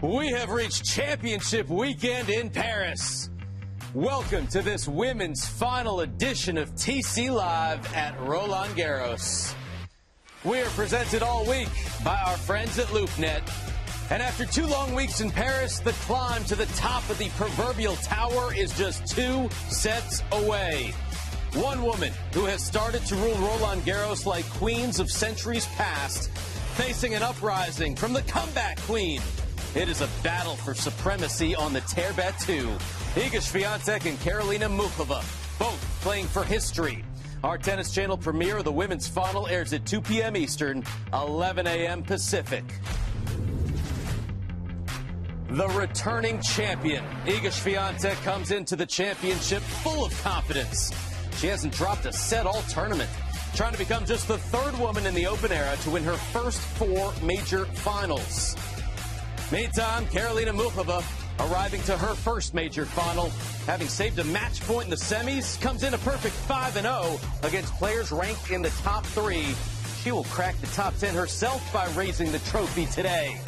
We have reached championship weekend in Paris. Welcome to this women's final edition of TC Live at Roland Garros. We are presented all week by our friends at LoopNet. And after two long weeks in Paris, the climb to the top of the proverbial tower is just two sets away. One woman who has started to rule Roland Garros like queens of centuries past, facing an uprising from the comeback queen it is a battle for supremacy on the terre battue. Iga Swiatek and Karolina Muchova, both playing for history. Our Tennis Channel premiere of the women's final airs at 2 p.m. Eastern, 11 a.m. Pacific. The returning champion, Iga Swiatek, comes into the championship full of confidence. She hasn't dropped a set all tournament, trying to become just the third woman in the Open era to win her first four major finals. Meantime, Karolina Muchova arriving to her first major final, having saved a match point in the semis, comes in a perfect 5-0 against players ranked in the top three. She will crack the top 10 herself by raising the trophy today.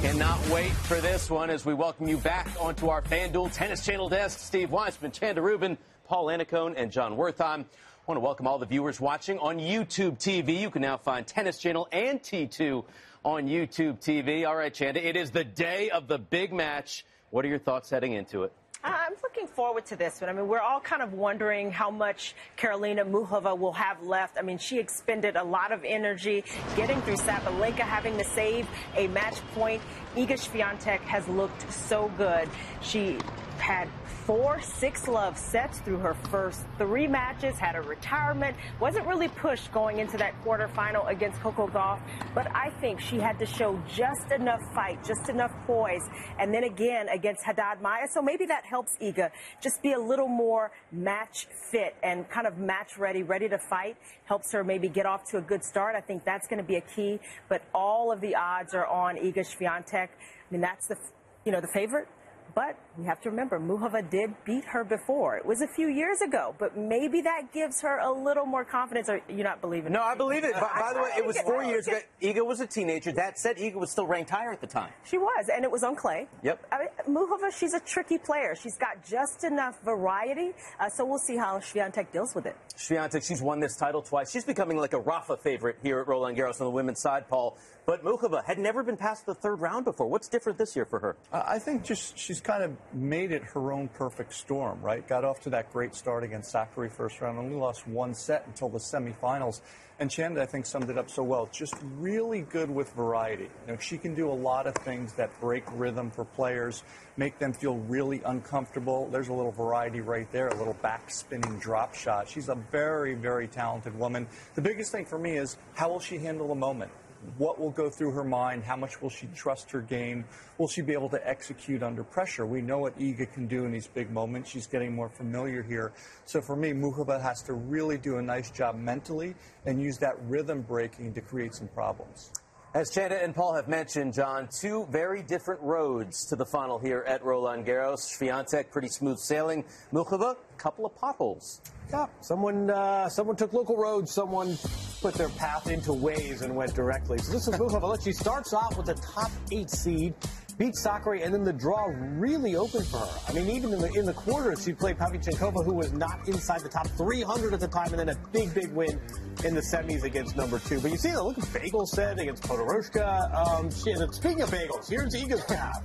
Cannot wait for this one as we welcome you back onto our FanDuel Tennis Channel desk. Steve Weissman, Chanda Rubin, Paul Annacone, and Jon Wertheim. I want to welcome all the viewers watching on YouTube TV. You can now find Tennis Channel and T2 on YouTube TV. All right, Chanda, it is the day of the big match. What are your thoughts heading into it? Uh, I'm looking forward to this one. I mean, we're all kind of wondering how much Karolina Muchova will have left. I mean, she expended a lot of energy getting through Sabalenka, having to save a match point. Iga Swiatek has looked so good. She had four six love sets through her first three matches, had a retirement, wasn't really pushed going into that quarterfinal against Coco Gauff, but I think she had to show just enough fight, just enough poise, and then again against Haddad Maia. So maybe that helps Iga just be a little more match fit and kind of match ready, ready to fight, helps her maybe get off to a good start. I think that's going to be a key, but all of the odds are on Iga Swiatek. I mean, that's the, you know, the favorite. But we have to remember, Muchova did beat her before. It was a few years ago, but maybe that gives her a little more confidence. Or you not believe it? No, I believe it. by, by the way, it was four years ago. Iga was a teenager. That said, Iga was still ranked higher at the time. She was, and it was on clay. Yep. I mean, Muchova, she's a tricky player. She's got just enough variety, uh, so we'll see how Swiatek deals with it. Swiatek, she's won this title twice. She's becoming like a Rafa favorite here at Roland Garros on the women's side, Paul. But Muchova had never been past the third round before. What's different this year for her? I think just she's kind of made it her own perfect storm, right? Got off to that great start against Sakkari first round, only lost one set until the semifinals. And Chanda, I think, summed it up so well. Just really good with variety. You know, she can do a lot of things that break rhythm for players, make them feel really uncomfortable. There's a little variety right there, a little back spinning drop shot. She's a very, very talented woman. The biggest thing for me is how will she handle the moment? What will go through her mind? How much will she trust her game? Will she be able to execute under pressure? We know what Iga can do in these big moments. She's getting more familiar here. So for me, Muchova has to really do a nice job mentally and use that rhythm breaking to create some problems. As Chanda and Paul have mentioned, Jon, two very different roads to the final here at Roland Garros. Swiatek, pretty smooth sailing. Muchova, a couple of potholes. Yeah, someone uh, someone took local roads, someone put their path into ways and went directly. So this is Muchova. Look, she starts off with the top eight seed, beats Sakkari, and then the draw really opened for her. I mean, even in the in the quarters, she played Pavlyuchenkova, who was not inside the top 300 at the time, and then a big, big win in the semis against number two. But you see, the look at Bagel said against Podoroska. Um, speaking of bagels, here's Iga's path.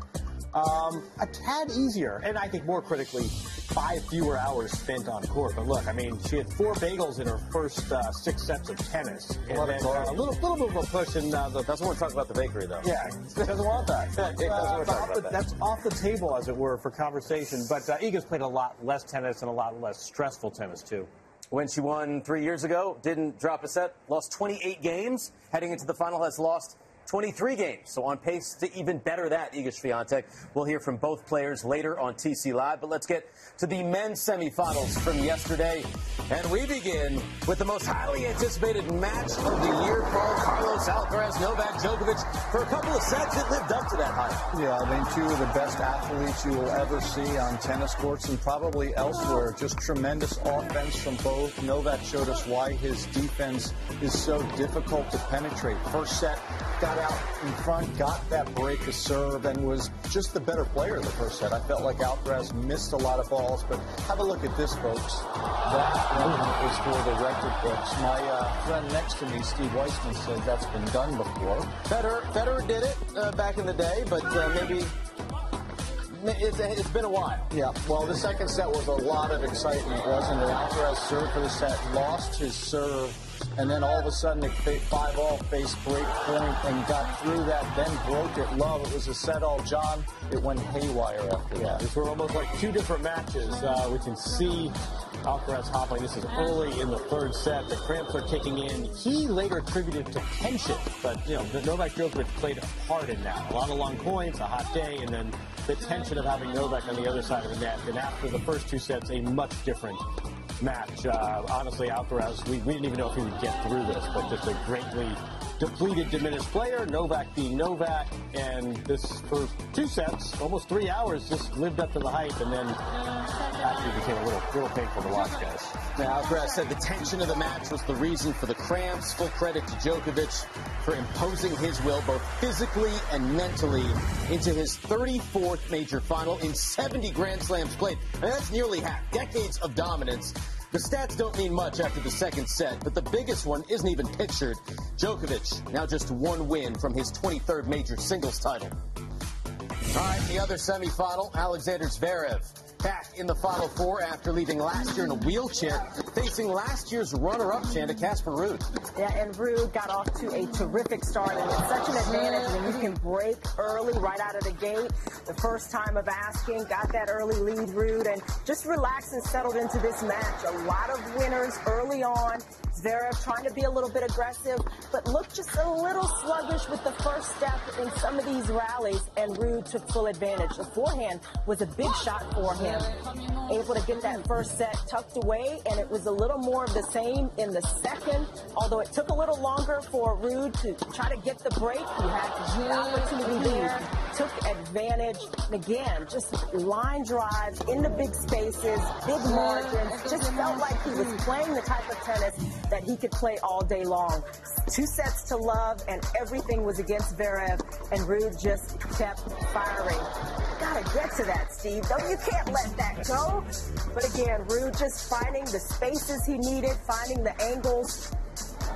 Um, a tad easier, and I think more critically, five fewer hours spent on court. But look, I mean, she had four bagels in her first uh, six sets of tennis. And then, uh, a little, little bit of a push in uh, the. Doesn't want to talk about the bakery, though. Yeah, doesn't want that. It doesn't want to talk off about the- that. That's off the table, as it were, for conversation. But uh, Iga's played a lot less tennis and a lot less stressful tennis, too. When she won three years ago, didn't drop a set, lost 28 games. Heading into the final, has lost 23 games. So on pace to even better that, Iga Swiatek. We'll hear from both players later on TC Live. But let's get to the men's semifinals from yesterday. And we begin with the most highly anticipated match of the year, Paul Carlos Alcaraz, Novak Djokovic. For a couple of sets, it lived up to that hype. Yeah, I think two of the best athletes you will ever see on tennis courts and probably elsewhere. Just tremendous offense from both. Novak showed us why his defense is so difficult to penetrate. First set, got out in front, got that break to serve, and was just the better player in the first set. I felt like Alcaraz missed a lot of balls, but have a look at this, folks. That one is for the record books. My uh, friend next to me, Steve Weissman, said that's been done before. Federer, Federer did it uh, back in the day, but uh, maybe it's, it's been a while. Yeah, well, the second set was a lot of excitement, wasn't it? Alcaraz served for the set, lost his serve, and then all of a sudden it five all face break point and got through that, then broke it love. It was a set all Jon. It went haywire after that. These were almost like two different matches. Uh, we can see Alcaraz hopping. This is early in the third set. The cramps are kicking in. He later attributed to tension, but you know, Novak Djokovic played a part in that. A lot of long points, a hot day, and then the tension of having Novak on the other side of the net. And after the first two sets, a much different match. Uh, honestly, Alcaraz, we, we didn't even know if he would get through this, but just a greatly depleted, diminished player. Novak being Novak, and this for two sets, almost three hours, just lived up to the hype, and then actually became a little, little painful to watch, guys. Now, Alcaraz said the tension of the match was the reason for the cramps. Full credit to Djokovic for imposing his will both physically and mentally into his 34th major final in 70 Grand Slams played. And that's nearly half. Decades of dominance. The stats don't mean much after the second set, but the biggest one isn't even pictured. Djokovic, now just one win from his 23rd major singles title. All right, the other semifinal, Alexander Zverev back in the Final Four after leaving last year in a wheelchair, facing last year's runner-up, Chanda Casper Ruud. Yeah, and Ruud got off to a terrific start, and it's such an advantage when you can break early right out of the gate. The first time of asking, got that early lead, Ruud, and just relaxed and settled into this match. A lot of winners early on. Zverev trying to be a little bit aggressive, but looked just a little sluggish with the first step in some of these rallies, and Ruud took full advantage. The forehand was a big shot for him. Able to get that first set tucked away, and it was a little more of the same in the second, although it took a little longer for Ruud to try to get the break. He had the opportunity there, took advantage. Again, just line drives into big spaces, big margins. Just felt like he was playing the type of tennis that he could play all day long. Two sets to love, and everything was against Zverev, and Ruud just kept firing. Gotta get to that, Steve. Though you can't let that go. But again, Ruud just finding the spaces he needed, finding the angles,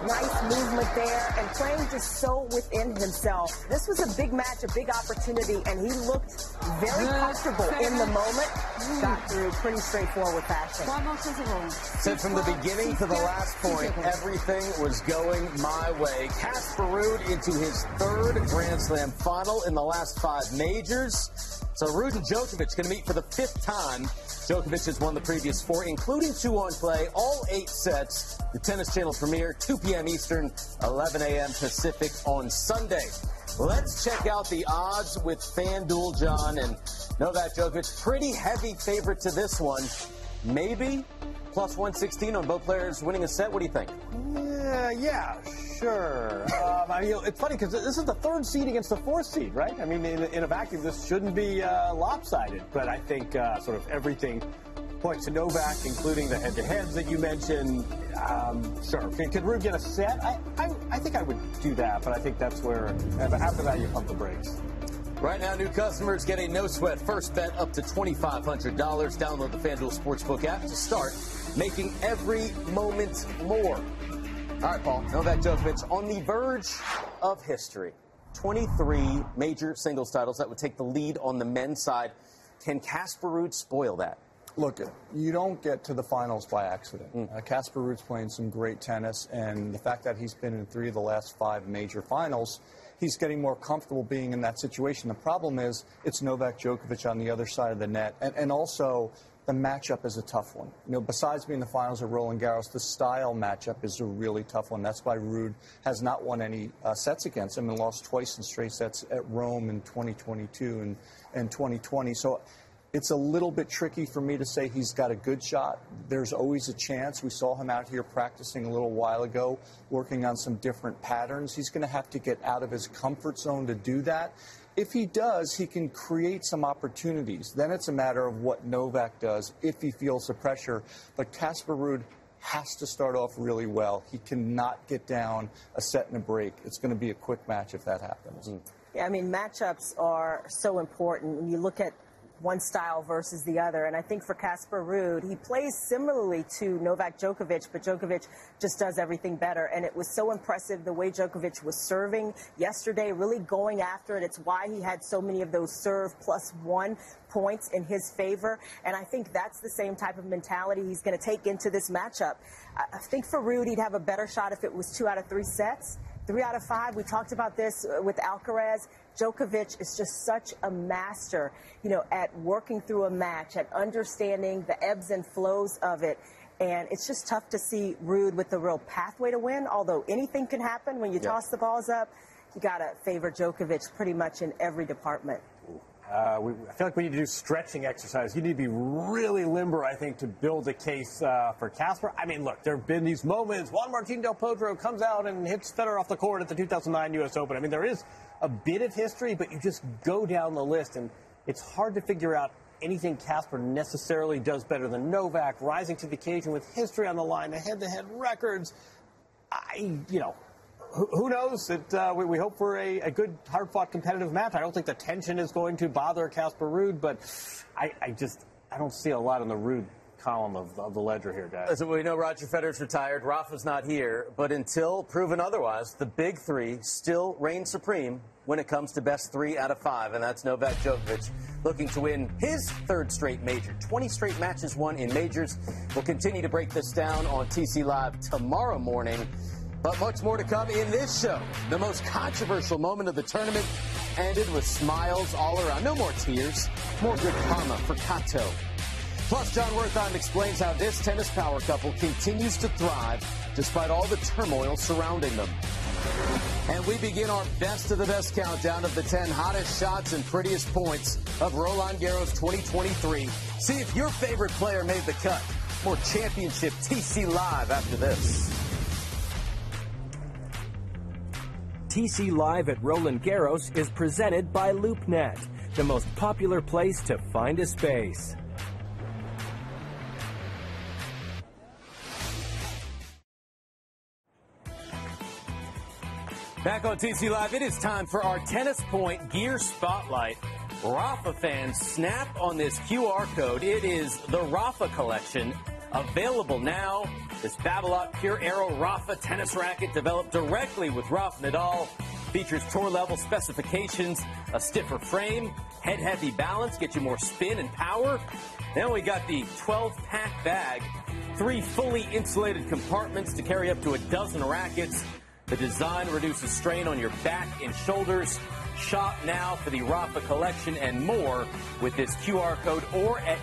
Nice movement there and playing just so within himself. This was a big match, a big opportunity, and he looked very comfortable in the moment. Got through pretty straightforward fashion. Said from the beginning to the last point, everything was going my way. Casper Ruud into his third Grand Slam final in the last five majors. So Ruud and Djokovic going to meet for the fifth time. Djokovic has won the previous four, including two on clay, all eight sets. The Tennis Channel premiere, 2 p.m. Eastern, 11 a.m. Pacific on Sunday. Let's check out the odds with FanDuel, Jon, and Novak Djokovic. Pretty heavy favorite to this one. Maybe plus 116 on both players winning a set. What do you think? Yeah, yeah, sure. um, I mean, it's funny because this is the third seed against the fourth seed, right? I mean, in, in a vacuum, this shouldn't be uh, lopsided, but I think uh, sort of everything points to Novak, including the head-to-heads that you mentioned. Um, sure. Can, can Ruud get a set? I, I, I think I would do that, but I think that's where after that you pump the brakes. Right now, new customers get a no sweat first bet up to $2,500. Download the FanDuel Sportsbook app to start making every moment more. All right, Paul. Novak Djokovic on the verge of history. 23 major singles titles that would take the lead on the men's side. Can Casper Ruud spoil that? Look, you don't get to the finals by accident. Mm. Uh, Casper Ruud's playing some great tennis, and the fact that he's been in three of the last five major finals he's getting more comfortable being in that situation. The problem is it's Novak Djokovic on the other side of the net, and, and also the matchup is a tough one. You know, besides being the finals of Roland Garros, the style matchup is a really tough one. That's why Ruud has not won any uh, sets against him and lost twice in straight sets at Rome in 2022 and, and 2020. So it's a little bit tricky for me to say he's got a good shot. There's always a chance. We saw him out here practicing a little while ago, working on some different patterns. He's going to have to get out of his comfort zone to do that. If he does, he can create some opportunities. Then it's a matter of what Novak does if he feels the pressure. But Casper Ruud has to start off really well. He cannot get down a set and a break. It's going to be a quick match if that happens. Mm-hmm. Yeah, I mean, matchups are so important. When you look at one style versus the other. And I think for Casper Ruud, he plays similarly to Novak Djokovic, but Djokovic just does everything better. And it was so impressive the way Djokovic was serving yesterday, really going after it. It's why he had so many of those serve plus one points in his favor. And I think that's the same type of mentality he's going to take into this matchup. I think for Ruud, he'd have a better shot if it was two out of three sets. Three out of five. We talked about this uh, with Alcaraz. Djokovic is just such a master, you know, at working through a match, at understanding the ebbs and flows of it. And it's just tough to see Ruud with the real pathway to win, although anything can happen when you yeah. toss the balls up. You got to favor Djokovic pretty much in every department. Uh, we, I feel like we need to do stretching exercise. You need to be really limber, I think, to build a case uh, for Casper. I mean, look, there have been these moments. Juan Martín del Potro comes out and hits Federer off the court at the 2009 U.S. Open. I mean, there is a bit of history, but you just go down the list, and it's hard to figure out anything Casper necessarily does better than Novak, rising to the occasion with history on the line, the head-to-head records. I, you know, who, knows? It, uh, we, we, hope for a, a good, hard-fought, competitive match. I don't think the tension is going to bother Casper Ruud, but I, I, just I don't see a lot in the Ruud column of, of the ledger here, guys. As we know, Roger Federer's retired. Rafa's not here, but until proven otherwise, the big three still reign supreme when it comes to best three out of five, and that's Novak Djokovic looking to win his third straight major. 20 straight matches won in majors. We'll continue to break this down on TC Live tomorrow morning. But much more to come in this show. The most controversial moment of the tournament ended with smiles all around. No more tears, more good karma for Kato. Plus, Jon Wertheim explains how this tennis power couple continues to thrive despite all the turmoil surrounding them. And we begin our best of the best countdown of the 10 hottest shots and prettiest points of Roland Garros 2023. See if your favorite player made the cut. More championship TC Live after this. TC Live at Roland Garros is presented by LoopNet, the most popular place to find a space. Back on TC Live, it is time for our Tennis Point Gear Spotlight. Rafa fans, snap on this QR code. It is the Rafa collection, available now this Babolat Pure Aero Rafa tennis racket developed directly with Rafa Nadal features tour level specifications, a stiffer frame, head heavy balance, get you more spin and power. Then we got the 12 pack bag, three fully insulated compartments to carry up to a dozen rackets. The design reduces strain on your back and shoulders. Shop now for the Rafa collection and more with this QR code or at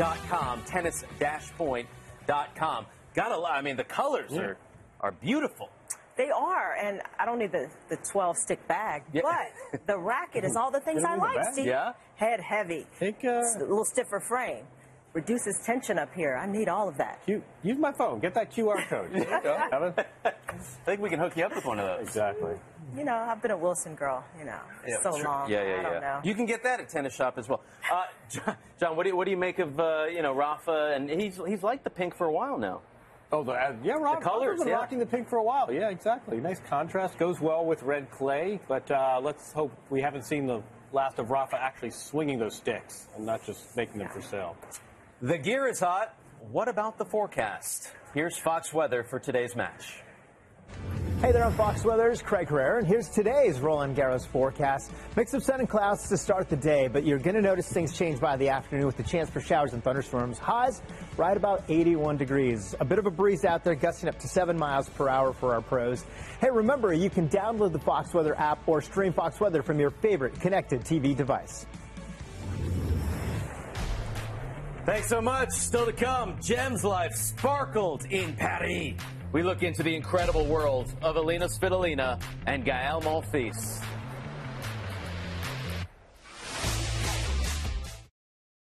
tennispoint.com, tennis-point.com com. Got a lot. I mean, the colors yeah. are are beautiful. They are, and I don't need the, the 12 stick bag, yeah. but the racket is all the things I like, Steve. Yeah. Head heavy, Take, uh, a little stiffer frame, reduces tension up here. I need all of that. Q, use my phone. Get that QR code. There you go. I think we can hook you up with one of those. Exactly. You know, I've been a Wilson girl, you know, yeah, so sure. long. Yeah, yeah, yeah. Know. You can get that at Tennis Shop as well. Uh, Jon, what do you, what do you make of uh, you know Rafa? And he's he's liked the pink for a while now. Oh, the, uh, yeah, Rob, the colors, been yeah. rocking the pink for a while. Yeah, exactly. Nice contrast. Goes well with red clay. But uh, let's hope we haven't seen the last of Rafa actually swinging those sticks and not just making them for sale. The gear is hot. What about the forecast? Here's Fox weather for today's match. Hey there I'm Fox Weather's Craig Herrera, and here's today's Roland Garros forecast. Mix of sun and clouds to start the day, but you're going to notice things change by the afternoon with the chance for showers and thunderstorms. Highs right about 81 degrees. A bit of a breeze out there, gusting up to 7 miles per hour for our pros. Hey, remember, you can download the Fox Weather app or stream Fox Weather from your favorite connected TV device. Thanks so much. Still to come, Gem's life sparkled in Paris. We look into the incredible world of Elina Svitolina and Gael Monfils.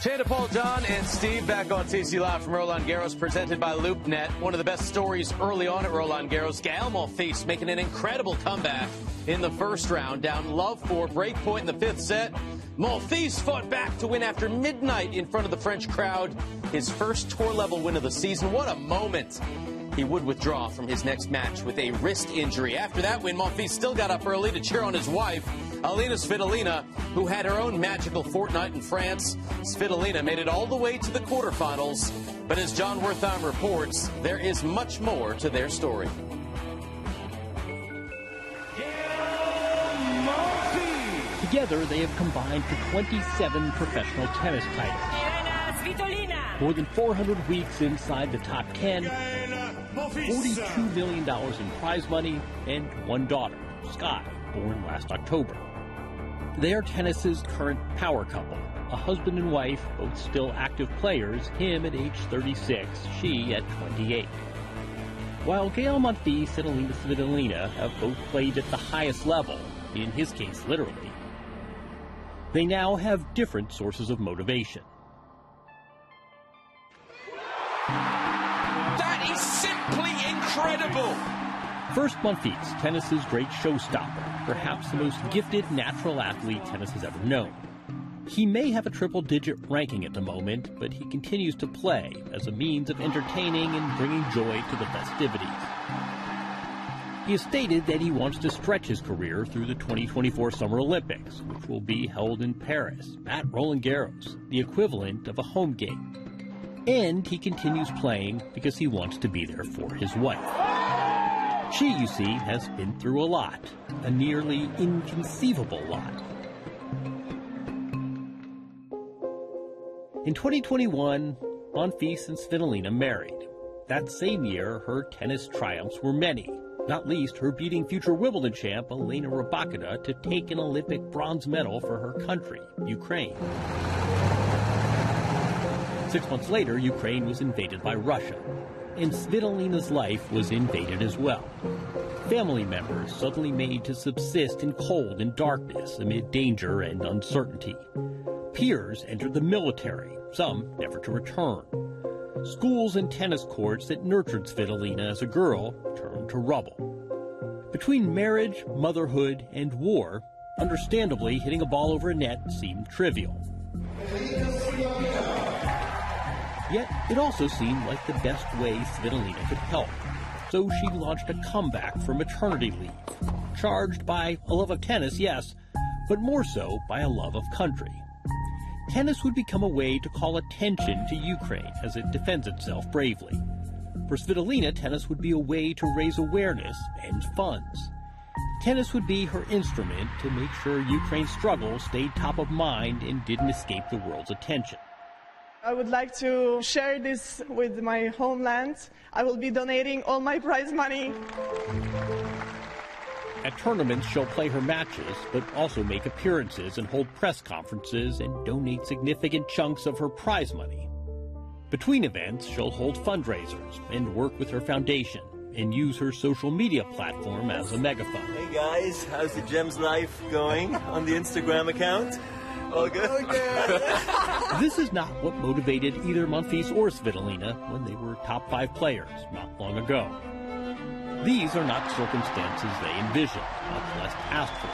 Chanda Paul Jon and Steve back on TC Live from Roland Garros, presented by LoopNet. One of the best stories early on at Roland Garros. Gael Monfils making an incredible comeback in the first round, down love for break point in the fifth set. Monfils fought back to win after midnight in front of the French crowd. His first tour level win of the season. What a moment! He would withdraw from his next match with a wrist injury. After that win, Monfils still got up early to cheer on his wife, Elina Svitolina, who had her own magical fortnight in France. Svitolina made it all the way to the quarterfinals. But as Jon Wertheim reports, there is much more to their story. Together, they have combined for 27 professional tennis titles. More than 400 weeks inside the top 10, $42 million in prize money, and one daughter, Sky, born last October. They are tennis's current power couple, a husband and wife, both still active players, him at age 36, she at 28. While Gael Monfils and Elina Svitolina have both played at the highest level, in his case literally, they now have different sources of motivation. Incredible! First, Monfils, tennis's great showstopper, perhaps the most gifted natural athlete tennis has ever known. He may have a triple digit ranking at the moment, but he continues to play as a means of entertaining and bringing joy to the festivities. He has stated that he wants to stretch his career through the 2024 Summer Olympics, which will be held in Paris, at Roland Garros, the equivalent of a home game. And he continues playing because he wants to be there for his wife. She, you see, has been through a lot, a nearly inconceivable lot. In 2021, Monfils and Svitolina married. That same year, her tennis triumphs were many, not least her beating future Wimbledon champ Elena Rybakina to take an Olympic bronze medal for her country, Ukraine. Six months later, Ukraine was invaded by Russia, and Svitolina's life was invaded as well. Family members suddenly made to subsist in cold and darkness amid danger and uncertainty. Peers entered the military, some never to return. Schools and tennis courts that nurtured Svitolina as a girl turned to rubble. Between marriage, motherhood, and war, understandably, hitting a ball over a net seemed trivial. Yet, it also seemed like the best way Svitolina could help. So she launched a comeback for maternity leave, charged by a love of tennis, yes, but more so by a love of country. Tennis would become a way to call attention to Ukraine as it defends itself bravely. For Svitolina, tennis would be a way to raise awareness and funds. Tennis would be her instrument to make sure Ukraine's struggle stayed top of mind and didn't escape the world's attention. I would like to share this with my homeland. I will be donating all my prize money At tournaments, she'll play her matches, but also make appearances and hold press conferences and donate significant chunks of her prize money. Between events, she'll hold fundraisers and work with her foundation and use her social media platform as a megaphone. Hey guys, how's the Gems Life going on the Instagram account? All good? this is not what motivated either Monfils or Svitolina when they were top five players not long ago. These are not circumstances they envisioned, much less asked for.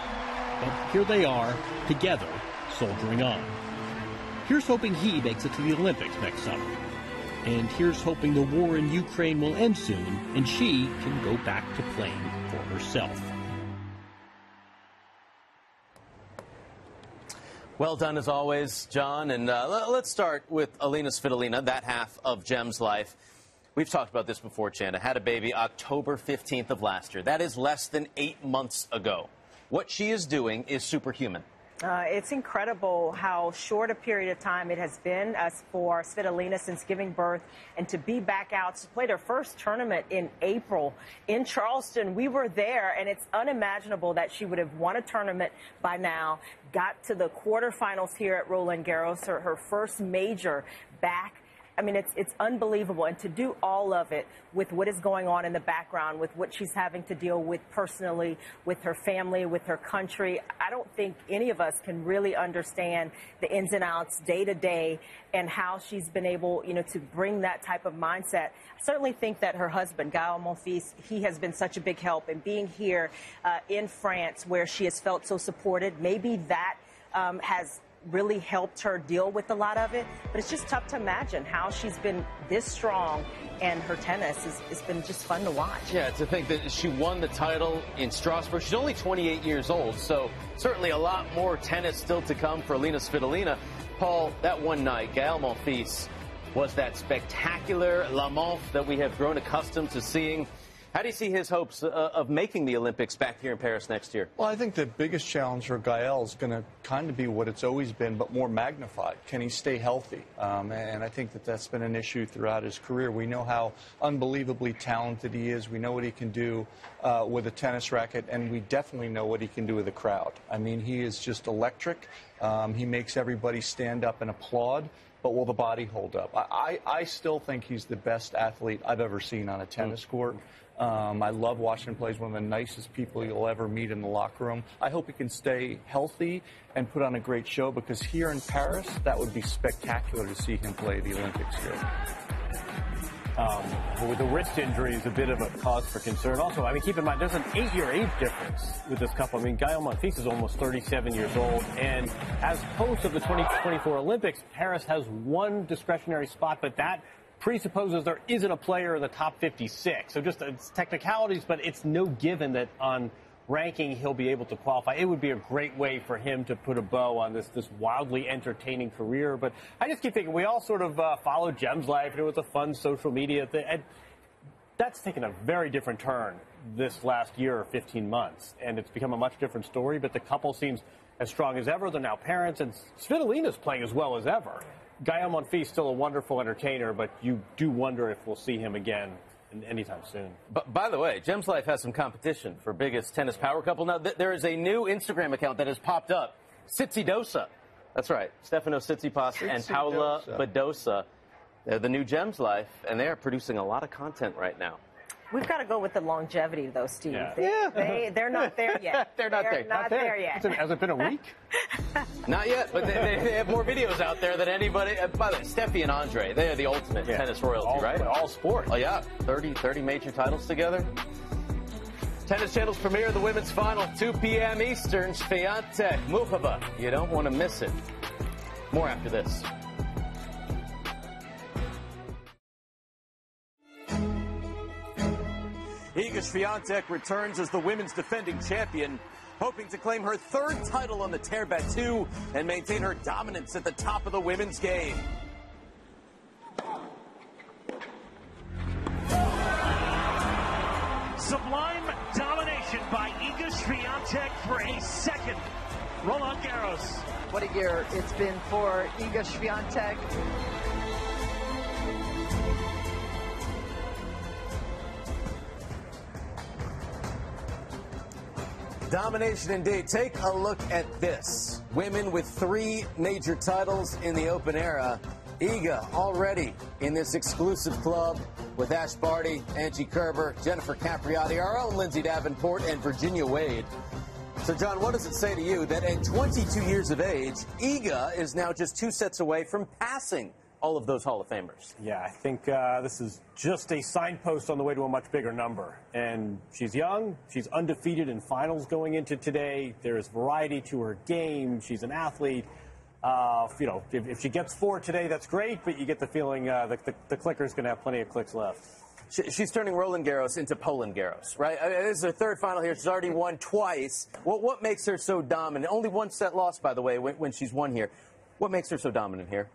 But here they are, together, soldiering on. Here's hoping he makes it to the Olympics next summer. And here's hoping the war in Ukraine will end soon and she can go back to playing for herself. Well done as always, Jon. And uh, let's start with Elina Svitolina, that half of Gem's life. We've talked about this before, Chanda. Had a baby October 15th of last year. That is less than eight months ago. What she is doing is superhuman. Uh, it's incredible how short a period of time it has been as for Svitolina since giving birth and to be back out. She played her first tournament in April in Charleston. We were there, and it's unimaginable that she would have won a tournament by now, got to the quarterfinals here at Roland Garros, her, her first major back I mean, it's it's unbelievable, and to do all of it with what is going on in the background, with what she's having to deal with personally, with her family, with her country, I don't think any of us can really understand the ins and outs day to day and how she's been able, you know, to bring that type of mindset. I certainly think that her husband, Gael Monfils, he has been such a big help, and being here uh, in France, where she has felt so supported, maybe that um, has really helped her deal with a lot of it. But it's just tough to imagine how she's been this strong and her tennis has, been just fun to watch. Yeah, to think that she won the title in Strasbourg. She's only 28 years old, so certainly a lot more tennis still to come for Elina Svitolina. Paul, that one night, Gael Monfils was that spectacular La Monf that we have grown accustomed to seeing. How do you see his hopes uh, of making the Olympics back here in Paris next year? Well, I think the biggest challenge for Gael is going to kind of be what it's always been, but more magnified. Can he stay healthy? Um, and I think that that's been an issue throughout his career. We know how unbelievably talented he is. We know what he can do uh, with a tennis racket, and we definitely know what he can do with a crowd. I mean, he is just electric. Um, he makes everybody stand up and applaud but will the body hold up? I, I, still think he's the best athlete I've ever seen on a tennis court. Um, I love Washington him play. He's one of the nicest people you'll ever meet in the locker room. I hope he can stay healthy and put on a great show because here in Paris, that would be spectacular to see him play the Olympics here. Um, with the wrist injury is a bit of a cause for concern. Also, I mean, keep in mind, there's an eight-year age difference with this couple. I mean, Gael Monfils is almost 37 years old, and as host of the 2024 Olympics, Paris has one discretionary spot, but that presupposes there isn't a player in the top 56. So just it's technicalities, but it's no given that on ranking he'll be able to qualify. It would be a great way for him to put a bow on this this wildly entertaining career. But I just keep thinking we all sort of uh, followed Gem's life, and it was a fun social media thing. And that's taken a very different turn this last year or 15 months, and it's become a much different story. But the couple seems as strong as ever. They're now parents, and Svitolina's playing as well as ever. Gael Monfils still a wonderful entertainer, but you do wonder if we'll see him again anytime soon. But by the way, Gems Life has some competition for biggest tennis power couple. Now th- there is a new Instagram account that has popped up, Tsitsidosa. That's right, Stefano Tsitsipas and Paula Badosa. They're the new Gems Life, and they are producing a lot of content right now. We've got to go with the longevity, though, Steve. Yeah. They, Yeah. they, they're not there yet. They're not there. Not, Not there. there. yet. Has it been a week? Not yet, but they, they, they have more videos out there than anybody. Uh, by the way, Steffi and Andre, they are the ultimate tennis royalty, All- right? all sports. Oh, yeah. 30, 30 major titles together. Tennis Channel's premiere of the women's final, 2 p.m. Eastern, Swiatek, Muchova. You don't want to miss it. More after this. Iga Swiatek returns as the women's defending champion, hoping to claim her third title on the terre battue and maintain her dominance at the top of the women's game. Sublime domination by Iga Swiatek for a second. Roland Garros. What a year it's been for Iga Swiatek. Domination indeed. Take a look at this. Women with three major titles in the open era. Iga already in this exclusive club with Ash Barty, Angie Kerber, Jennifer Capriati, our own Lindsay Davenport, and Virginia Wade. So, Jon, what does it say to you that at 22 years of age, Iga is now just two sets away from passing all of those Hall of Famers? Yeah, I think uh, this is just a signpost on the way to a much bigger number. And she's young. She's undefeated in finals going into today. There's variety to her game. She's an athlete. Uh, you know, if, if, she gets four today, that's great, but you get the feeling uh, the, the, the clicker's going to have plenty of clicks left. She, she's turning Roland Garros into Poland Garros, right? I mean, this is her third final here. She's already won twice. What, what makes her so dominant? Only one set lost, by the way, when, when she's won here. What makes her so dominant here?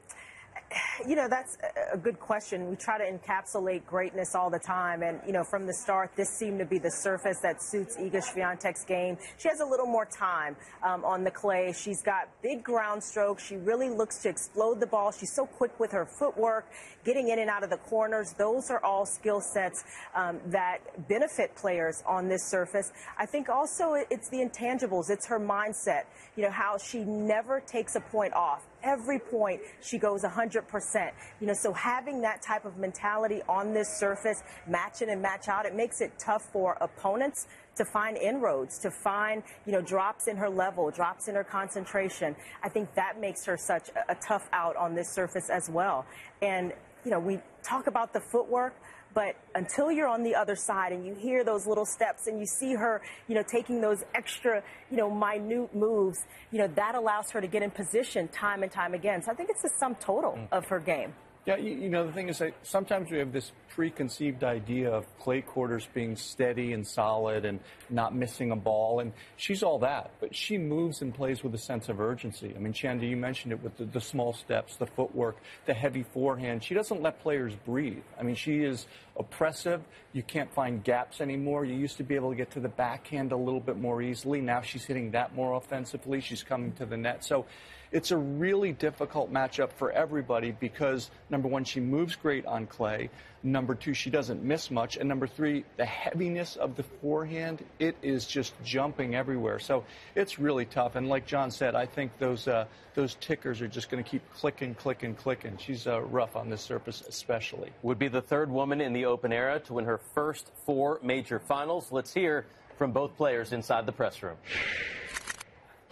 You know, that's a good question. We try to encapsulate greatness all the time. And, you know, from the start, this seemed to be the surface that suits Iga Swiatek's game. She has a little more time um, on the clay. She's got big ground strokes. She really looks to explode the ball. She's so quick with her footwork, getting in and out of the corners. Those are all skill sets um, that benefit players on this surface. I think also it's the intangibles. It's her mindset. You know, how she never takes a point off every point she goes 100%. You know, so having that type of mentality on this surface, match in and match out, it makes it tough for opponents to find inroads, to find, you know, drops in her level, drops in her concentration. I think that makes her such a, a tough out on this surface as well. And, you know, we talk about the footwork, but until you're on the other side and you hear those little steps and you see her, you know, taking those extra, you know, minute moves, you know, that allows her to get in position time and time again. So I think it's the sum total mm. of her game. Yeah, you, you, know, the thing is that sometimes we have this preconceived idea of clay courters being steady and solid and not missing a ball, and she's all that, but she moves and plays with a sense of urgency. I mean, Chanda, you mentioned it with the, the small steps, the footwork, the heavy forehand. She doesn't let players breathe. I mean, she is oppressive. You can't find gaps anymore. You used to be able to get to the backhand a little bit more easily. Now she's hitting that more offensively. She's coming to the net. So, it's a really difficult matchup for everybody because, number one, she moves great on clay. Number two, she doesn't miss much. And number three, the heaviness of the forehand, it is just jumping everywhere. So it's really tough. And like Jon said, I think those, uh, those tickers are just going to keep clicking, clicking, clicking. She's uh, rough on this surface, especially. Would be the third woman in the Open era to win her first four major finals. Let's hear from both players inside the press room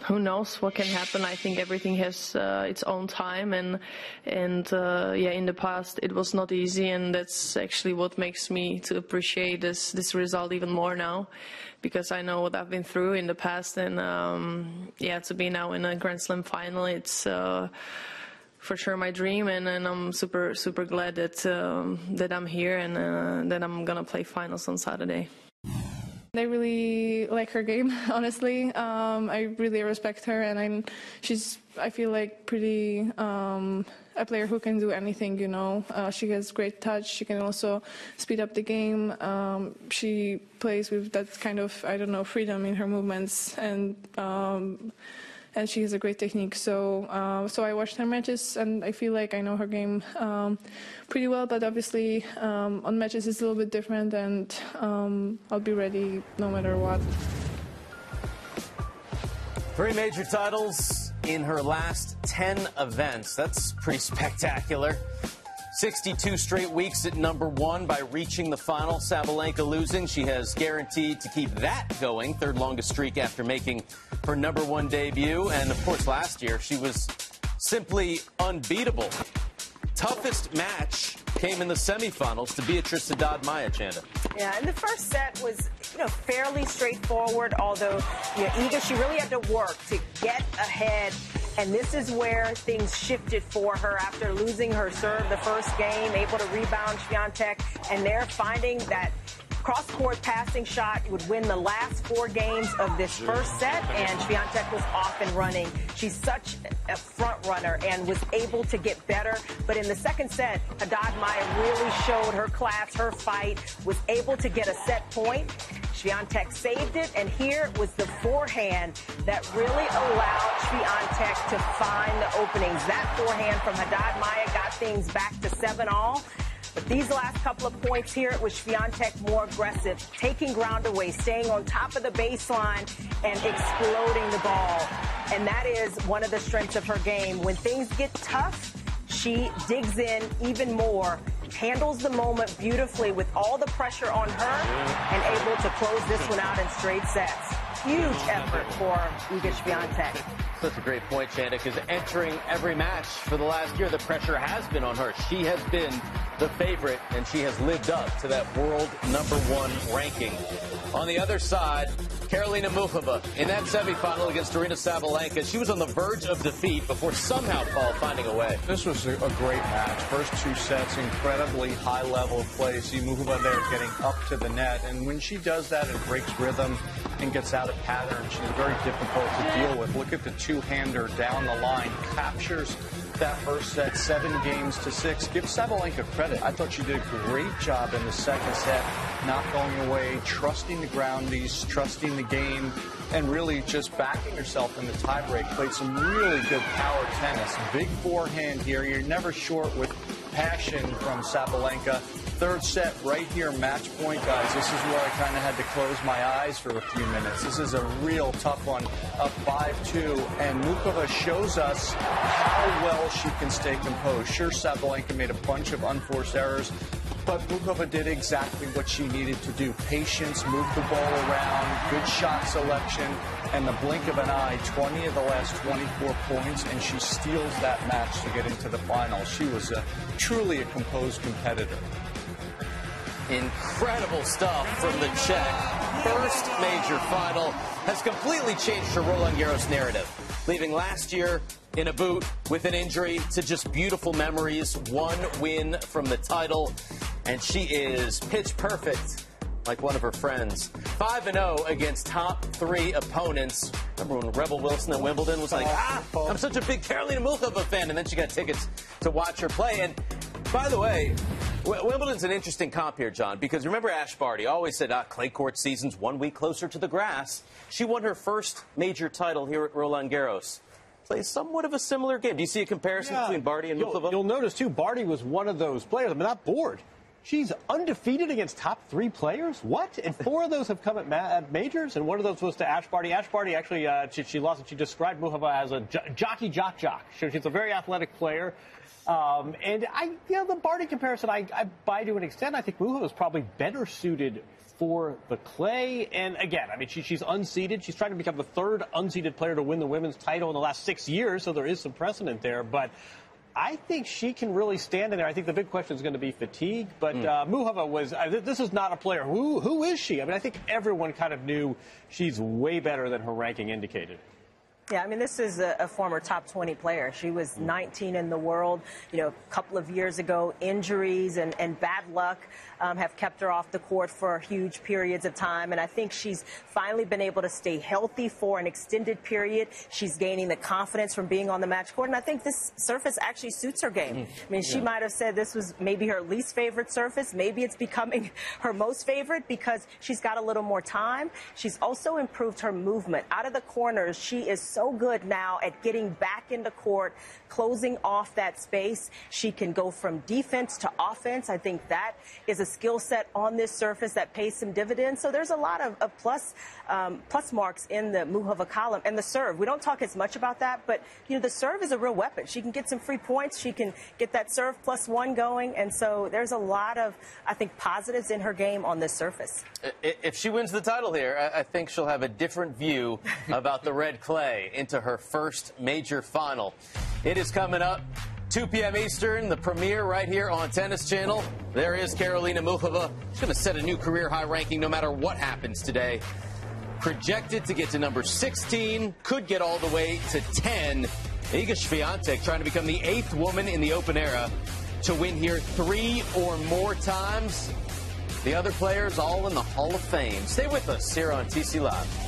who knows what can happen. I think everything has uh, its own time, and and uh, yeah, in the past it was not easy, and that's actually what makes me to appreciate this this result even more now, because I know what I've been through in the past, and um, yeah, to be now in a Grand Slam final, it's. Uh, for sure my dream and, and I'm super super glad that um, that I'm here and uh, that I'm gonna play finals on Saturday. I really like her game, honestly. Um, I really respect her, and I'm, she's, I feel like, pretty um, a player who can do anything, you know. Uh, she has great touch. She can also speed up the game. Um, she plays with that kind of, I don't know, freedom in her movements. And um, and she has a great technique. So, uh, so I watched her matches, and I feel like I know her game um, pretty well. But obviously, um, on matches it's a little bit different, and um, I'll be ready no matter what. Three major titles in her last 10 events. That's pretty spectacular. 62 straight weeks at number one by reaching the final. Sabalenka losing. She has guaranteed to keep that going. Third longest streak after making her number one debut. And of course, last year she was simply unbeatable. Toughest match came in the semifinals to Beatriz Haddad Maia, Chanda. Yeah, and the first set was, you know, fairly straightforward, although, you know, Iga, she really had to work to get ahead and this is where things shifted for her after losing her serve the first game, able to rebound Swiatek, and they're finding that cross-court passing shot would win the last four games of this first set, and Swiatek was off and running. She's such a front runner and was able to get better. But in the second set, Haddad Maia really showed her class, her fight, was able to get a set point. Swiatek saved it, and here was the forehand that really allowed Swiatek to find the openings. That forehand from Haddad Maia got things back to seven all. But these last couple of points here, it was Swiatek more aggressive, taking ground away, staying on top of the baseline and exploding the ball. And that is one of the strengths of her game. When things get tough, she digs in even more, handles the moment beautifully with all the pressure on her and able to close this one out in straight sets. Huge effort for Iga Swiatek. Such a great point, Chanda, because entering every match for the last year, the pressure has been on her. She has been the favorite, and she has lived up to that world number one ranking. On the other side, Karolina Muchova in that semifinal against Aryna Sabalenka. She was on the verge of defeat before somehow Paul finding a way. This was a, great match. First two sets, incredibly high level play. See Muchova there getting up to the net, and when she does that, it breaks rhythm and gets out of pattern. She's very difficult to deal with. Look at the two-hander down the line, captures that first set, seven games to six. Give Sabalenka credit. I thought she did a great job in the second set, not going away, trusting the groundies, trusting the game, and really just backing herself in the tiebreak. Played some really good power tennis. Big forehand here. You're never short with passion from Sabalenka. Third set right here, match point, guys. This is where I kind of had to close my eyes for a few minutes. This is a real tough one, up 5-2, and Muchova shows us how well she can stay composed. Sure, Sabalenka made a bunch of unforced errors, but Muchova did exactly what she needed to do. Patience, move the ball around, good shot selection, and the blink of an eye, 20 of the last 24 points, and she steals that match to get into the final. She was a, truly a composed competitor. Incredible stuff from the Czech. First major final has completely changed her Roland Garros narrative, leaving last year in a boot with an injury to just beautiful memories, one win from the title, and she is pitch perfect like one of her friends. 5 0 against top three opponents. Remember when Rebel Wilson at Wimbledon was like, ah, I'm such a big Karolina Muchova fan, and then she got tickets to watch her play. And by the way, Wimbledon's an interesting comp here, Jon, because remember Ash Barty always said, ah, clay court season's one week closer to the grass. She won her first major title here at Roland Garros. Plays somewhat of a similar game. Do you see a comparison Yeah. between Barty and you'll? You'll notice, too, Barty was one of those players. I'm not bored. She's undefeated against top three players. What? And four of those have come at, ma- at majors, and one of those was to Ash Barty. Ash Barty actually, uh, she, she lost. She described Muchova as a jo- jockey, jock, jock. She's a very athletic player. Um, and I, you know, the Barty comparison, I, I buy to an extent. I think Muchova is probably better suited for the clay. And again, I mean, she, she's unseeded. She's trying to become the third unseeded player to win the women's title in the last six years, so there is some precedent there. But I think she can really stand in there. I think the big question is going to be fatigue. But uh, Muchova was. Uh, th- this is not a player. Who who is she? I mean, I think everyone kind of knew she's way better than her ranking indicated. Yeah, I mean, this is a, a former top 20 player. She was 19 in the world, you know, a couple of years ago. Injuries and, and bad luck um, have kept her off the court for huge periods of time. And I think she's finally been able to stay healthy for an extended period. She's gaining the confidence from being on the match court. And I think this surface actually suits her game. I mean, she Yeah. might have said this was maybe her least favorite surface. Maybe it's becoming her most favorite because she's got a little more time. She's also improved her movement out of the corners. She is so good now at getting back into court, closing off that space. She can go from defense to offense. I think that is a skill set on this surface that pays some dividends. So there's a lot of, of plus um, plus marks in the Muchova column and the serve. We don't talk as much about that, but you know the serve is a real weapon. She can get some free points. She can get that serve plus one going, and so there's a lot of I think positives in her game on this surface. If she wins the title here, I I think she'll have a different view about the red clay into her first major final. It is coming up. 2 p.m. Eastern, the premiere right here on Tennis Channel. There is Karolina Muchova. She's going to set a new career high ranking no matter what happens today. Projected to get to number 16, could get all the way to 10. Iga Swiatek trying to become the eighth woman in the Open era to win here three or more times. The other players all in the Hall of Fame. Stay with us here on TC Live.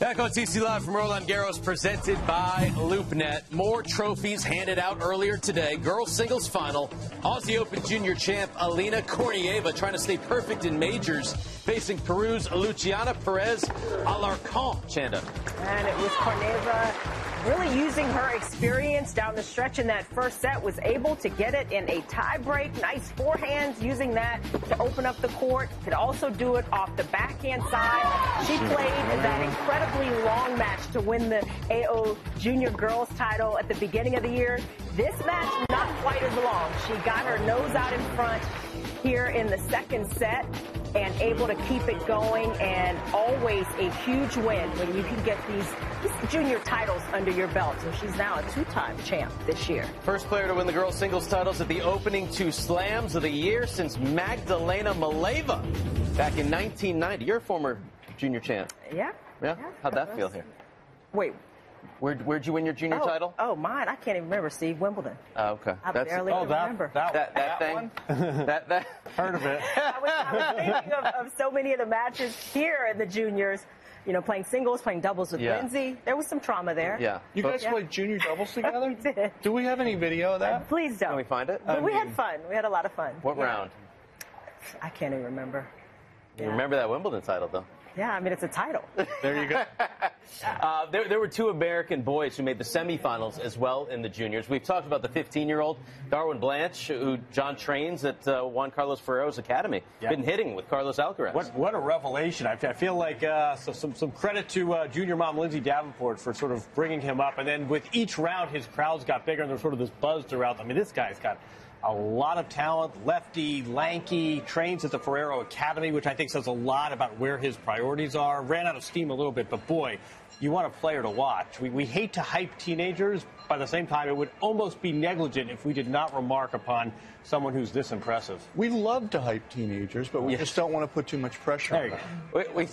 Back on TC Live from Roland Garros, presented by LoopNet. More trophies handed out earlier today. Girls singles final. Aussie Open Junior champ Alina Korneeva trying to stay perfect in majors, facing Peru's Luciana Perez Alarcon. Chanda. And it was Korneeva really using her experience down the stretch in that first set, was able to get it in a tie break. Nice forehands, using that to open up the court. Could also do it off the backhand side. She played that incredibly long match to win the AO Junior Girls title at the beginning of the year. This match, not quite as long. She got her nose out in front here in the second set and able to keep it going and always a huge win when you can get these, these junior titles under your belt. So she's now a two-time champ this year. First player to win the girls singles titles at the opening two slams of the year since Magdalena Maleeva back in 1990. You're a former junior champ. Yeah. Yeah? How'd that feel here? Wait. Where'd, where'd you win your junior oh, title? Oh, mine. I can't even remember. Steve Wimbledon. Oh, okay. I barely oh, remember. That, that, that, thing? that, that. Heard of it. I was, I was thinking of, of, so many of the matches here in the juniors. You know, playing singles, playing doubles with Yeah. Lindsay. There was some trauma there. Yeah. You guys Yeah. played junior doubles together? We did. Do we have any video of that? Please don't. Can we find it? But we had fun. We had a lot of fun. What Yeah. round? I can't even remember. You remember that Wimbledon title, though. Yeah, I mean, it's a title. There you go. uh, there, there were two American boys who made the semifinals as well in the juniors. We've talked about the 15-year-old Darwin Blanch, who Jon trains at uh, Juan Carlos Ferrero's academy. Yeah. Been hitting with Carlos Alcaraz. What, what a revelation. I, I feel like uh, so, some, some credit to uh, junior mom Lindsay Davenport for sort of bringing him up. And then with each round, his crowds got bigger and there was sort of this buzz throughout. I mean, this guy's got a lot of talent, lefty, lanky, trains at the Ferrero Academy, which I think says a lot about where his priorities are. Ran out of steam a little bit, but boy, you want a player to watch. We, we hate to hype teenagers, but at the same time, it would almost be negligent if we did not remark upon someone who's this impressive. We love to hype teenagers, but we just don't want to put too much pressure There on them. We, we,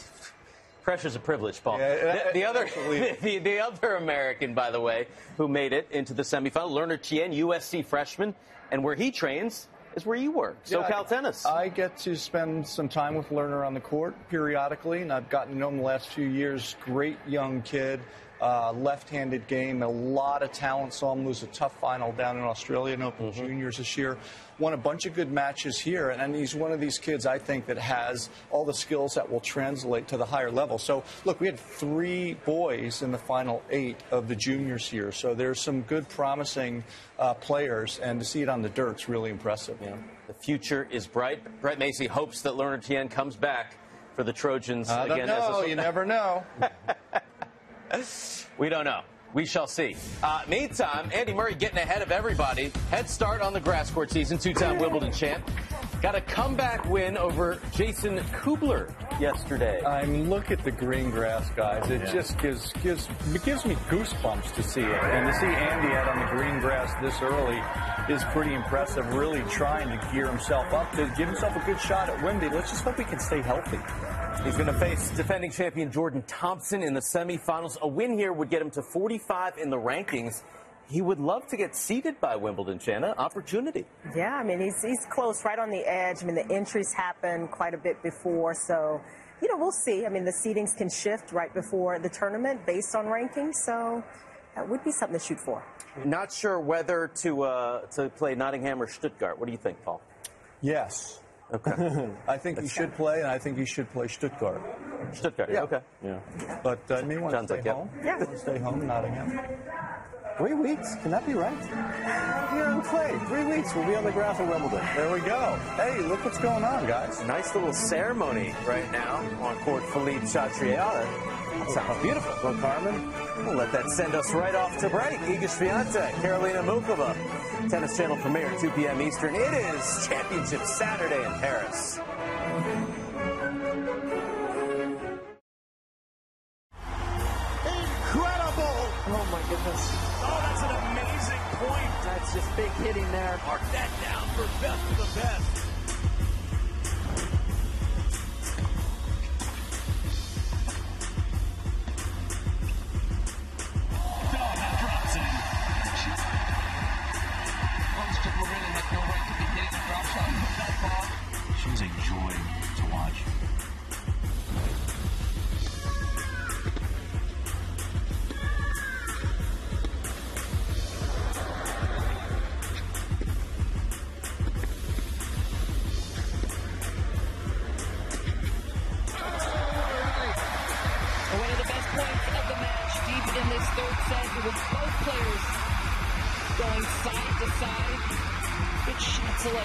pressure's a privilege, Paul. Yeah, the, the other, the, the other American, by the way, who made it into the semifinal, Learner Tien, USC freshman, and where he trains is where you work, Yeah, SoCal I- Tennis. I get to spend some time with Learner on the court periodically, and I've gotten to know him the last few years. Great young kid, uh, left-handed game, a lot of talent. Saw him lose a tough final down in Australian Open Mm-hmm. Juniors this year. Won a bunch of good matches here, and, and he's one of these kids I think that has all the skills that will translate to the higher level. So look, we had three boys in the final eight of the juniors here, so there's some good, promising uh, players, and to see it on the dirt's really impressive. Yeah. The future is bright. Brett Masi hopes that Learner Tien comes back for the Trojans I don't again. as know. You never know. we don't know. We shall see. Uh, meantime, Andy Murray getting ahead of everybody. Head start on the grass court season, two-time Wimbledon champ. Got a comeback win over Jason Kubler yesterday. I mean, look at the green grass, guys. It Yeah. just gives gives it gives me goosebumps to see it, and to see Andy out on the green grass this early is pretty impressive. Really trying to gear himself up to give himself a good shot at Wimby. Let's just hope he can stay healthy. He's going to face defending champion Jordan Thompson in the semifinals. A win here would get him to 45 in the rankings. He would love to get seeded by Wimbledon, Chanda. Opportunity. Yeah, I mean, he's, he's close, right on the edge. I mean, the entries happened quite a bit before, so, you know, we'll see. I mean, the seedings can shift right before the tournament based on rankings, so that would be something to shoot for. Not sure whether to uh, to play Nottingham or Stuttgart. What do you think, Paul? Yes. Okay. I think he should play, and I think he should play Stuttgart. Stuttgart. Yeah. Okay. Yeah. But uh, may want to stay like, home. Yeah. Want to stay home, Nottingham. Three weeks? Can that be right? Here on clay. Three weeks. We'll be on the grass at Wimbledon. There we go. Hey, look what's going on, guys. Nice little ceremony right now on court Philippe Chatrier. Sounds beautiful. Well, Carmen, we'll let that send us right off to break. Iga Swiatek, Karolina Muchova, Tennis Channel premiere, 2 p.m. Eastern. It is Championship Saturday in Paris. Incredible! Oh, my goodness. Oh, that's an amazing point. That's just big hitting there. Mark that down for best of the best.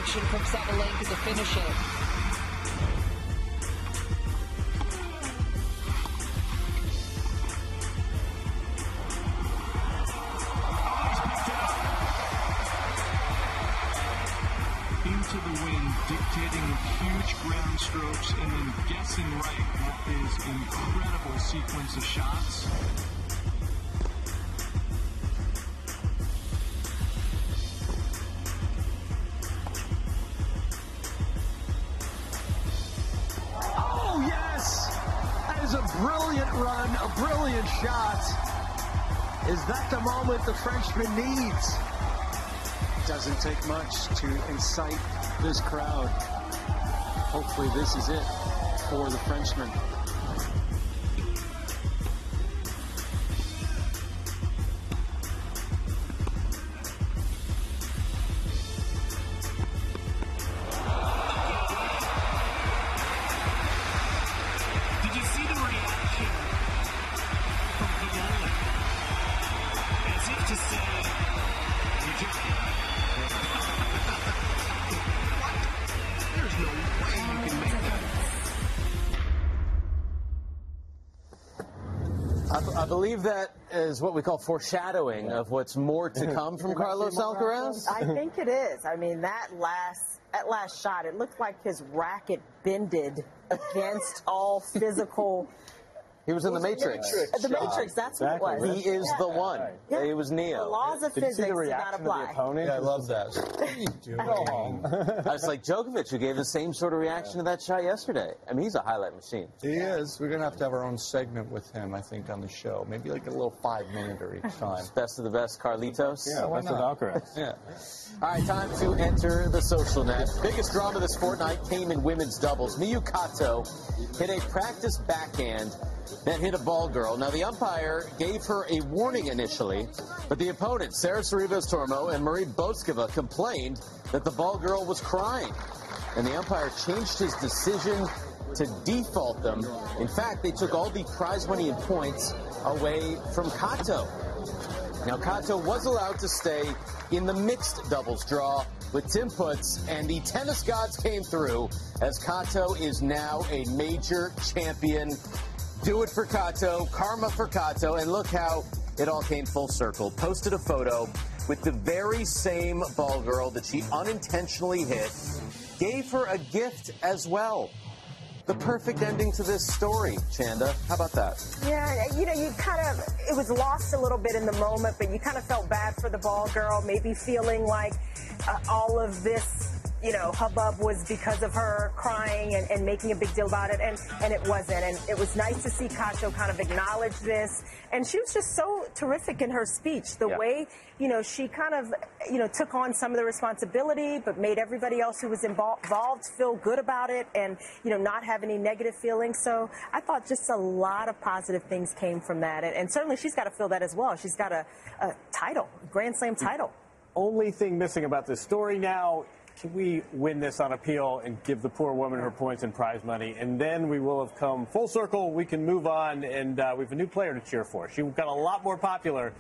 Selection from Sabalenka to finish it. Is that the moment the Frenchman needs? Doesn't take much to incite this crowd. Hopefully, this is it for the Frenchman. Believe that is what we call foreshadowing of what's more to come from Carlos Alcaraz. I think it is. I mean, that last that last shot, it looked like his racket bended against all physical. He was in the Matrix. The Matrix, that's what it was. He is Yeah. the one. Yeah. He was Neo. The laws of Did you see physics the do not reaction of the apply. opponent? Yeah, I love that. I was like Djokovic, who gave the same sort of reaction to that shot yesterday. I mean, he's a highlight machine. He is. We're gonna have to have our own segment with him, I think, on the show. Maybe like a little five minuter each time. Best of the best, Carlitos. Yeah, why Best of not? Alcaraz. Yeah. All right, time to enter the social net. Biggest drama this fortnight came in women's doubles. Miyu Kato hit a practice backhand that hit a ball girl. Now, the umpire gave her a warning initially, but the opponent, Sara Sorribes Tormo and Marie Bouzkova, complained that the ball girl was crying. And the umpire changed his decision to default them. In fact, they took all the prize money and points away from Kato. Now, Kato was allowed to stay in the mixed doubles draw with Tim Putz, and the tennis gods came through as Kato is now a major champion. Do it for Kato, karma for Kato, and look how it all came full circle. Posted a photo with the very same ball girl that she unintentionally hit, gave her a gift as well. The perfect ending to this story, Chanda. How about that? Yeah, you know, you kind of, it was lost a little bit in the moment, but you kind of felt bad for the ball girl, maybe feeling like uh, all of this, you know, hubbub was because of her crying and, and making a big deal about it, and, and it wasn't. And it was nice to see Kato kind of acknowledge this. And she was just so terrific in her speech. The Yeah. way, you know, she kind of, you know, took on some of the responsibility, but made everybody else who was invol- involved feel good about it and, you know, not have any negative feelings. So I thought just a lot of positive things came from that. And, and certainly she's got to feel that as well. She's got a, a title, Grand Slam title. Only thing missing about this story now. Can we win this on appeal and give the poor woman her points and prize money? And then we will have come full circle. We can move on, and uh, we have a new player to cheer for. She got a lot more popular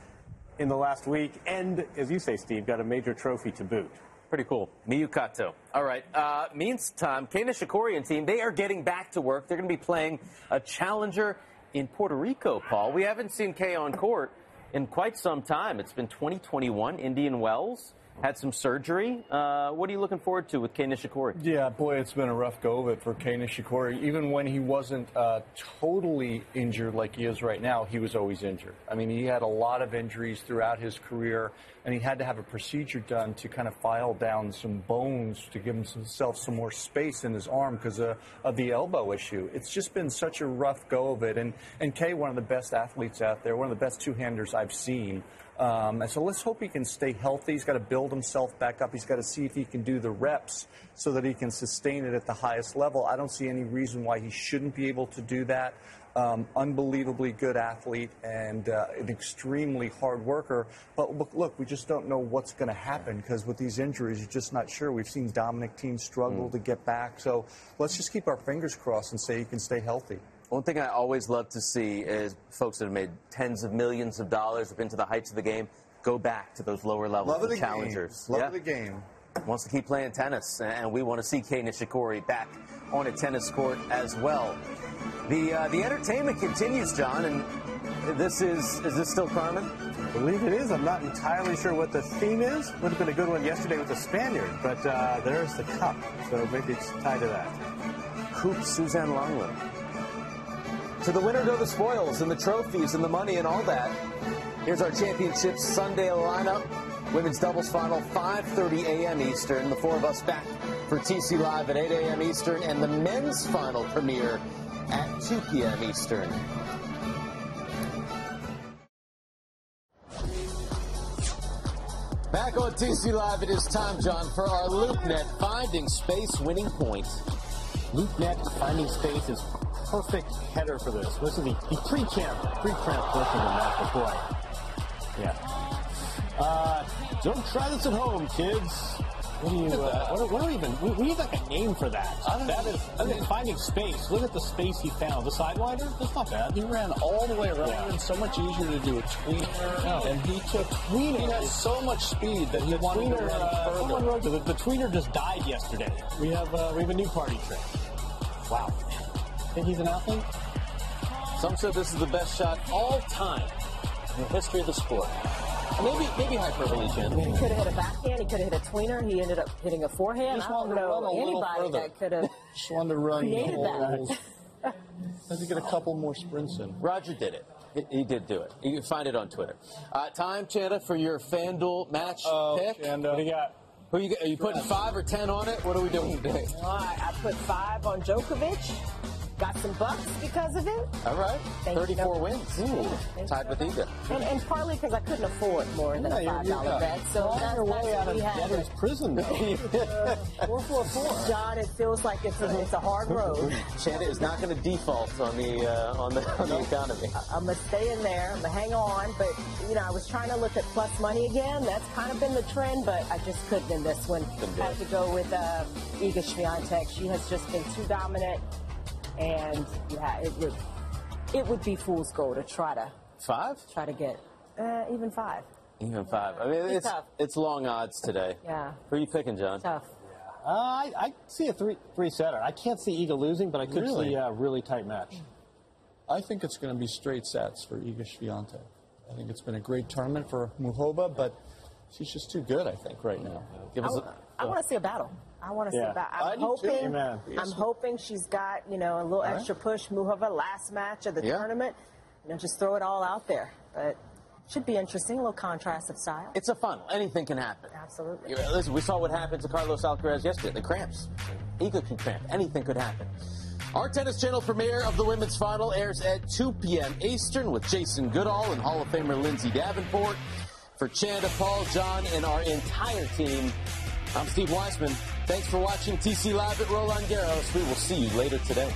in the last week, and as you say, Steve, got a major trophy to boot. Pretty cool. Miyu Kato. All right. Uh, meantime, Kei Nishikori team, they are getting back to work. They're going to be playing a challenger in Puerto Rico, Paul. We haven't seen Kei on court in quite some time. It's been 2021, Indian Wells. Had some surgery. Uh, what are you looking forward to with Kei Nishikori? Yeah, boy, it's been a rough go of it for Kei Nishikori. Even when he wasn't uh, totally injured like he is right now, he was always injured. I mean, he had a lot of injuries throughout his career, and he had to have a procedure done to kind of file down some bones to give himself some more space in his arm because of, of the elbow issue. It's just been such a rough go of it. And, and Kei, one of the best athletes out there, one of the best two-handers I've seen. Um, and so let's hope he can stay healthy. He's got to build himself back up. He's got to see if he can do the reps so that he can sustain it at the highest level. I don't see any reason why he shouldn't be able to do that. Um, unbelievably good athlete and uh, an extremely hard worker. But look, look we just don't know what's going to happen because with these injuries, you're just not sure. We've seen Dominic Thiem struggle Mm. to get back. So let's just keep our fingers crossed and say he can stay healthy. One thing I always love to see is folks that have made tens of millions of dollars, have been to the heights of the game, go back to those lower levels Love of of the game. challengers. Love Yeah. of the game. Wants to keep playing tennis, and we want to see Kei Nishikori back on a tennis court as well. The uh, the entertainment continues, Jon, and this is is this still Carmen? I believe it is. I'm not entirely sure what the theme is. Would have been a good one yesterday with the Spaniard, but uh, there's the cup, so maybe it's tied to that. Coupe Suzanne Lenglen. To the winner go the spoils and the trophies and the money and all that. Here's our championship Sunday lineup. Women's doubles final 5:30 a.m. Eastern. The four of us back for TC Live at 8 a.m. Eastern, and the men's final premiere at 2 p.m. Eastern. Back on TC Live, it is time, Jon, for our LoopNet Finding Space winning point. LoopNet Finding Space is perfect header for this. This is the, pre-camp, pre-cramp portion of the match. Boy, yeah. Uh, don't try this at home, kids. What do you? Uh, what, we even? We, we need like a name for that. That is, that is finding space. Look at the space he found. The sidewinder. That's not bad. He ran all the way around. Yeah. and so much easier to do a tweener, No. and he took Tweener. He has so much speed that he wanted to tweener, run uh, further. someone wrote the, the tweener just died yesterday. We have uh, we have a new party trick. Wow. Think he's an athlete? Some said this is the best shot all time in the history of the sport. Maybe, maybe hyperbole, Jen. He could have hit a backhand. He could have hit a tweener. He ended up hitting a forehand. Just I don't wanted run a know anybody that could have Just wanted to run the created whole that. rules. Had to get a couple more sprints in. Roger did it. He, he did do it. You can find it on Twitter. Uh, time, Chanda, for your FanDuel match Oh, pick. Chanda. What do you got? Who you, are you putting five or ten on it? What are we doing today? All right, I put five on Djokovic. Got some bucks because of it. All right, Thank you. 34 wins. Ooh, tied with Iga. And, and partly because I couldn't afford more than Yeah, a you're- five you're, uh, bet. So clawing that's, your way out of debtor's prison, though. four four four. Jon, it feels like it's a, it's a hard road. Chanda is not going to default on the uh, on the on the economy. I'm gonna stay in there. I'm gonna hang on, but you know, I was trying to look at plus money again. That's kind of been the trend, but I just couldn't in this one. Do Had to go with uh, Iga Swiatek. She has just been too dominant, and yeah, it would it would be fool's gold to try to Five? try to get uh, even five. Even five. I mean, It's it's tough. it's long odds today. Yeah, Who are you picking, Jon? tough. Uh, I, I see a three three setter. I can't see Eagle losing, but I could Really? see a really tight match. I think it's going to be straight sets for Iga Swiatek. I think it's been a great tournament for Muchova, but she's just too good, I think, right now. Give I, us a, want to see a battle. I want to see Yeah. a battle. I I'm too. hoping. Amen. I'm hoping she's got you know a little right. extra push. Muchova last match of the Yeah. tournament. You know, just throw it all out there. But should be interesting. A little contrast of style. it's a funnel. Anything can happen. Absolutely. Yeah, Listen, we saw what happened to Carlos Alcaraz yesterday. The cramps. Iga can cramp. Anything could happen. Our Tennis Channel premiere of the women's final airs at 2 p.m. Eastern with Jason Goodall and Hall of Famer Lindsay Davenport. For Chanda, Paul, Jon, and our entire team, I'm Steve Weissman. Thanks for watching TC Live at Roland Garros. We will see you later today.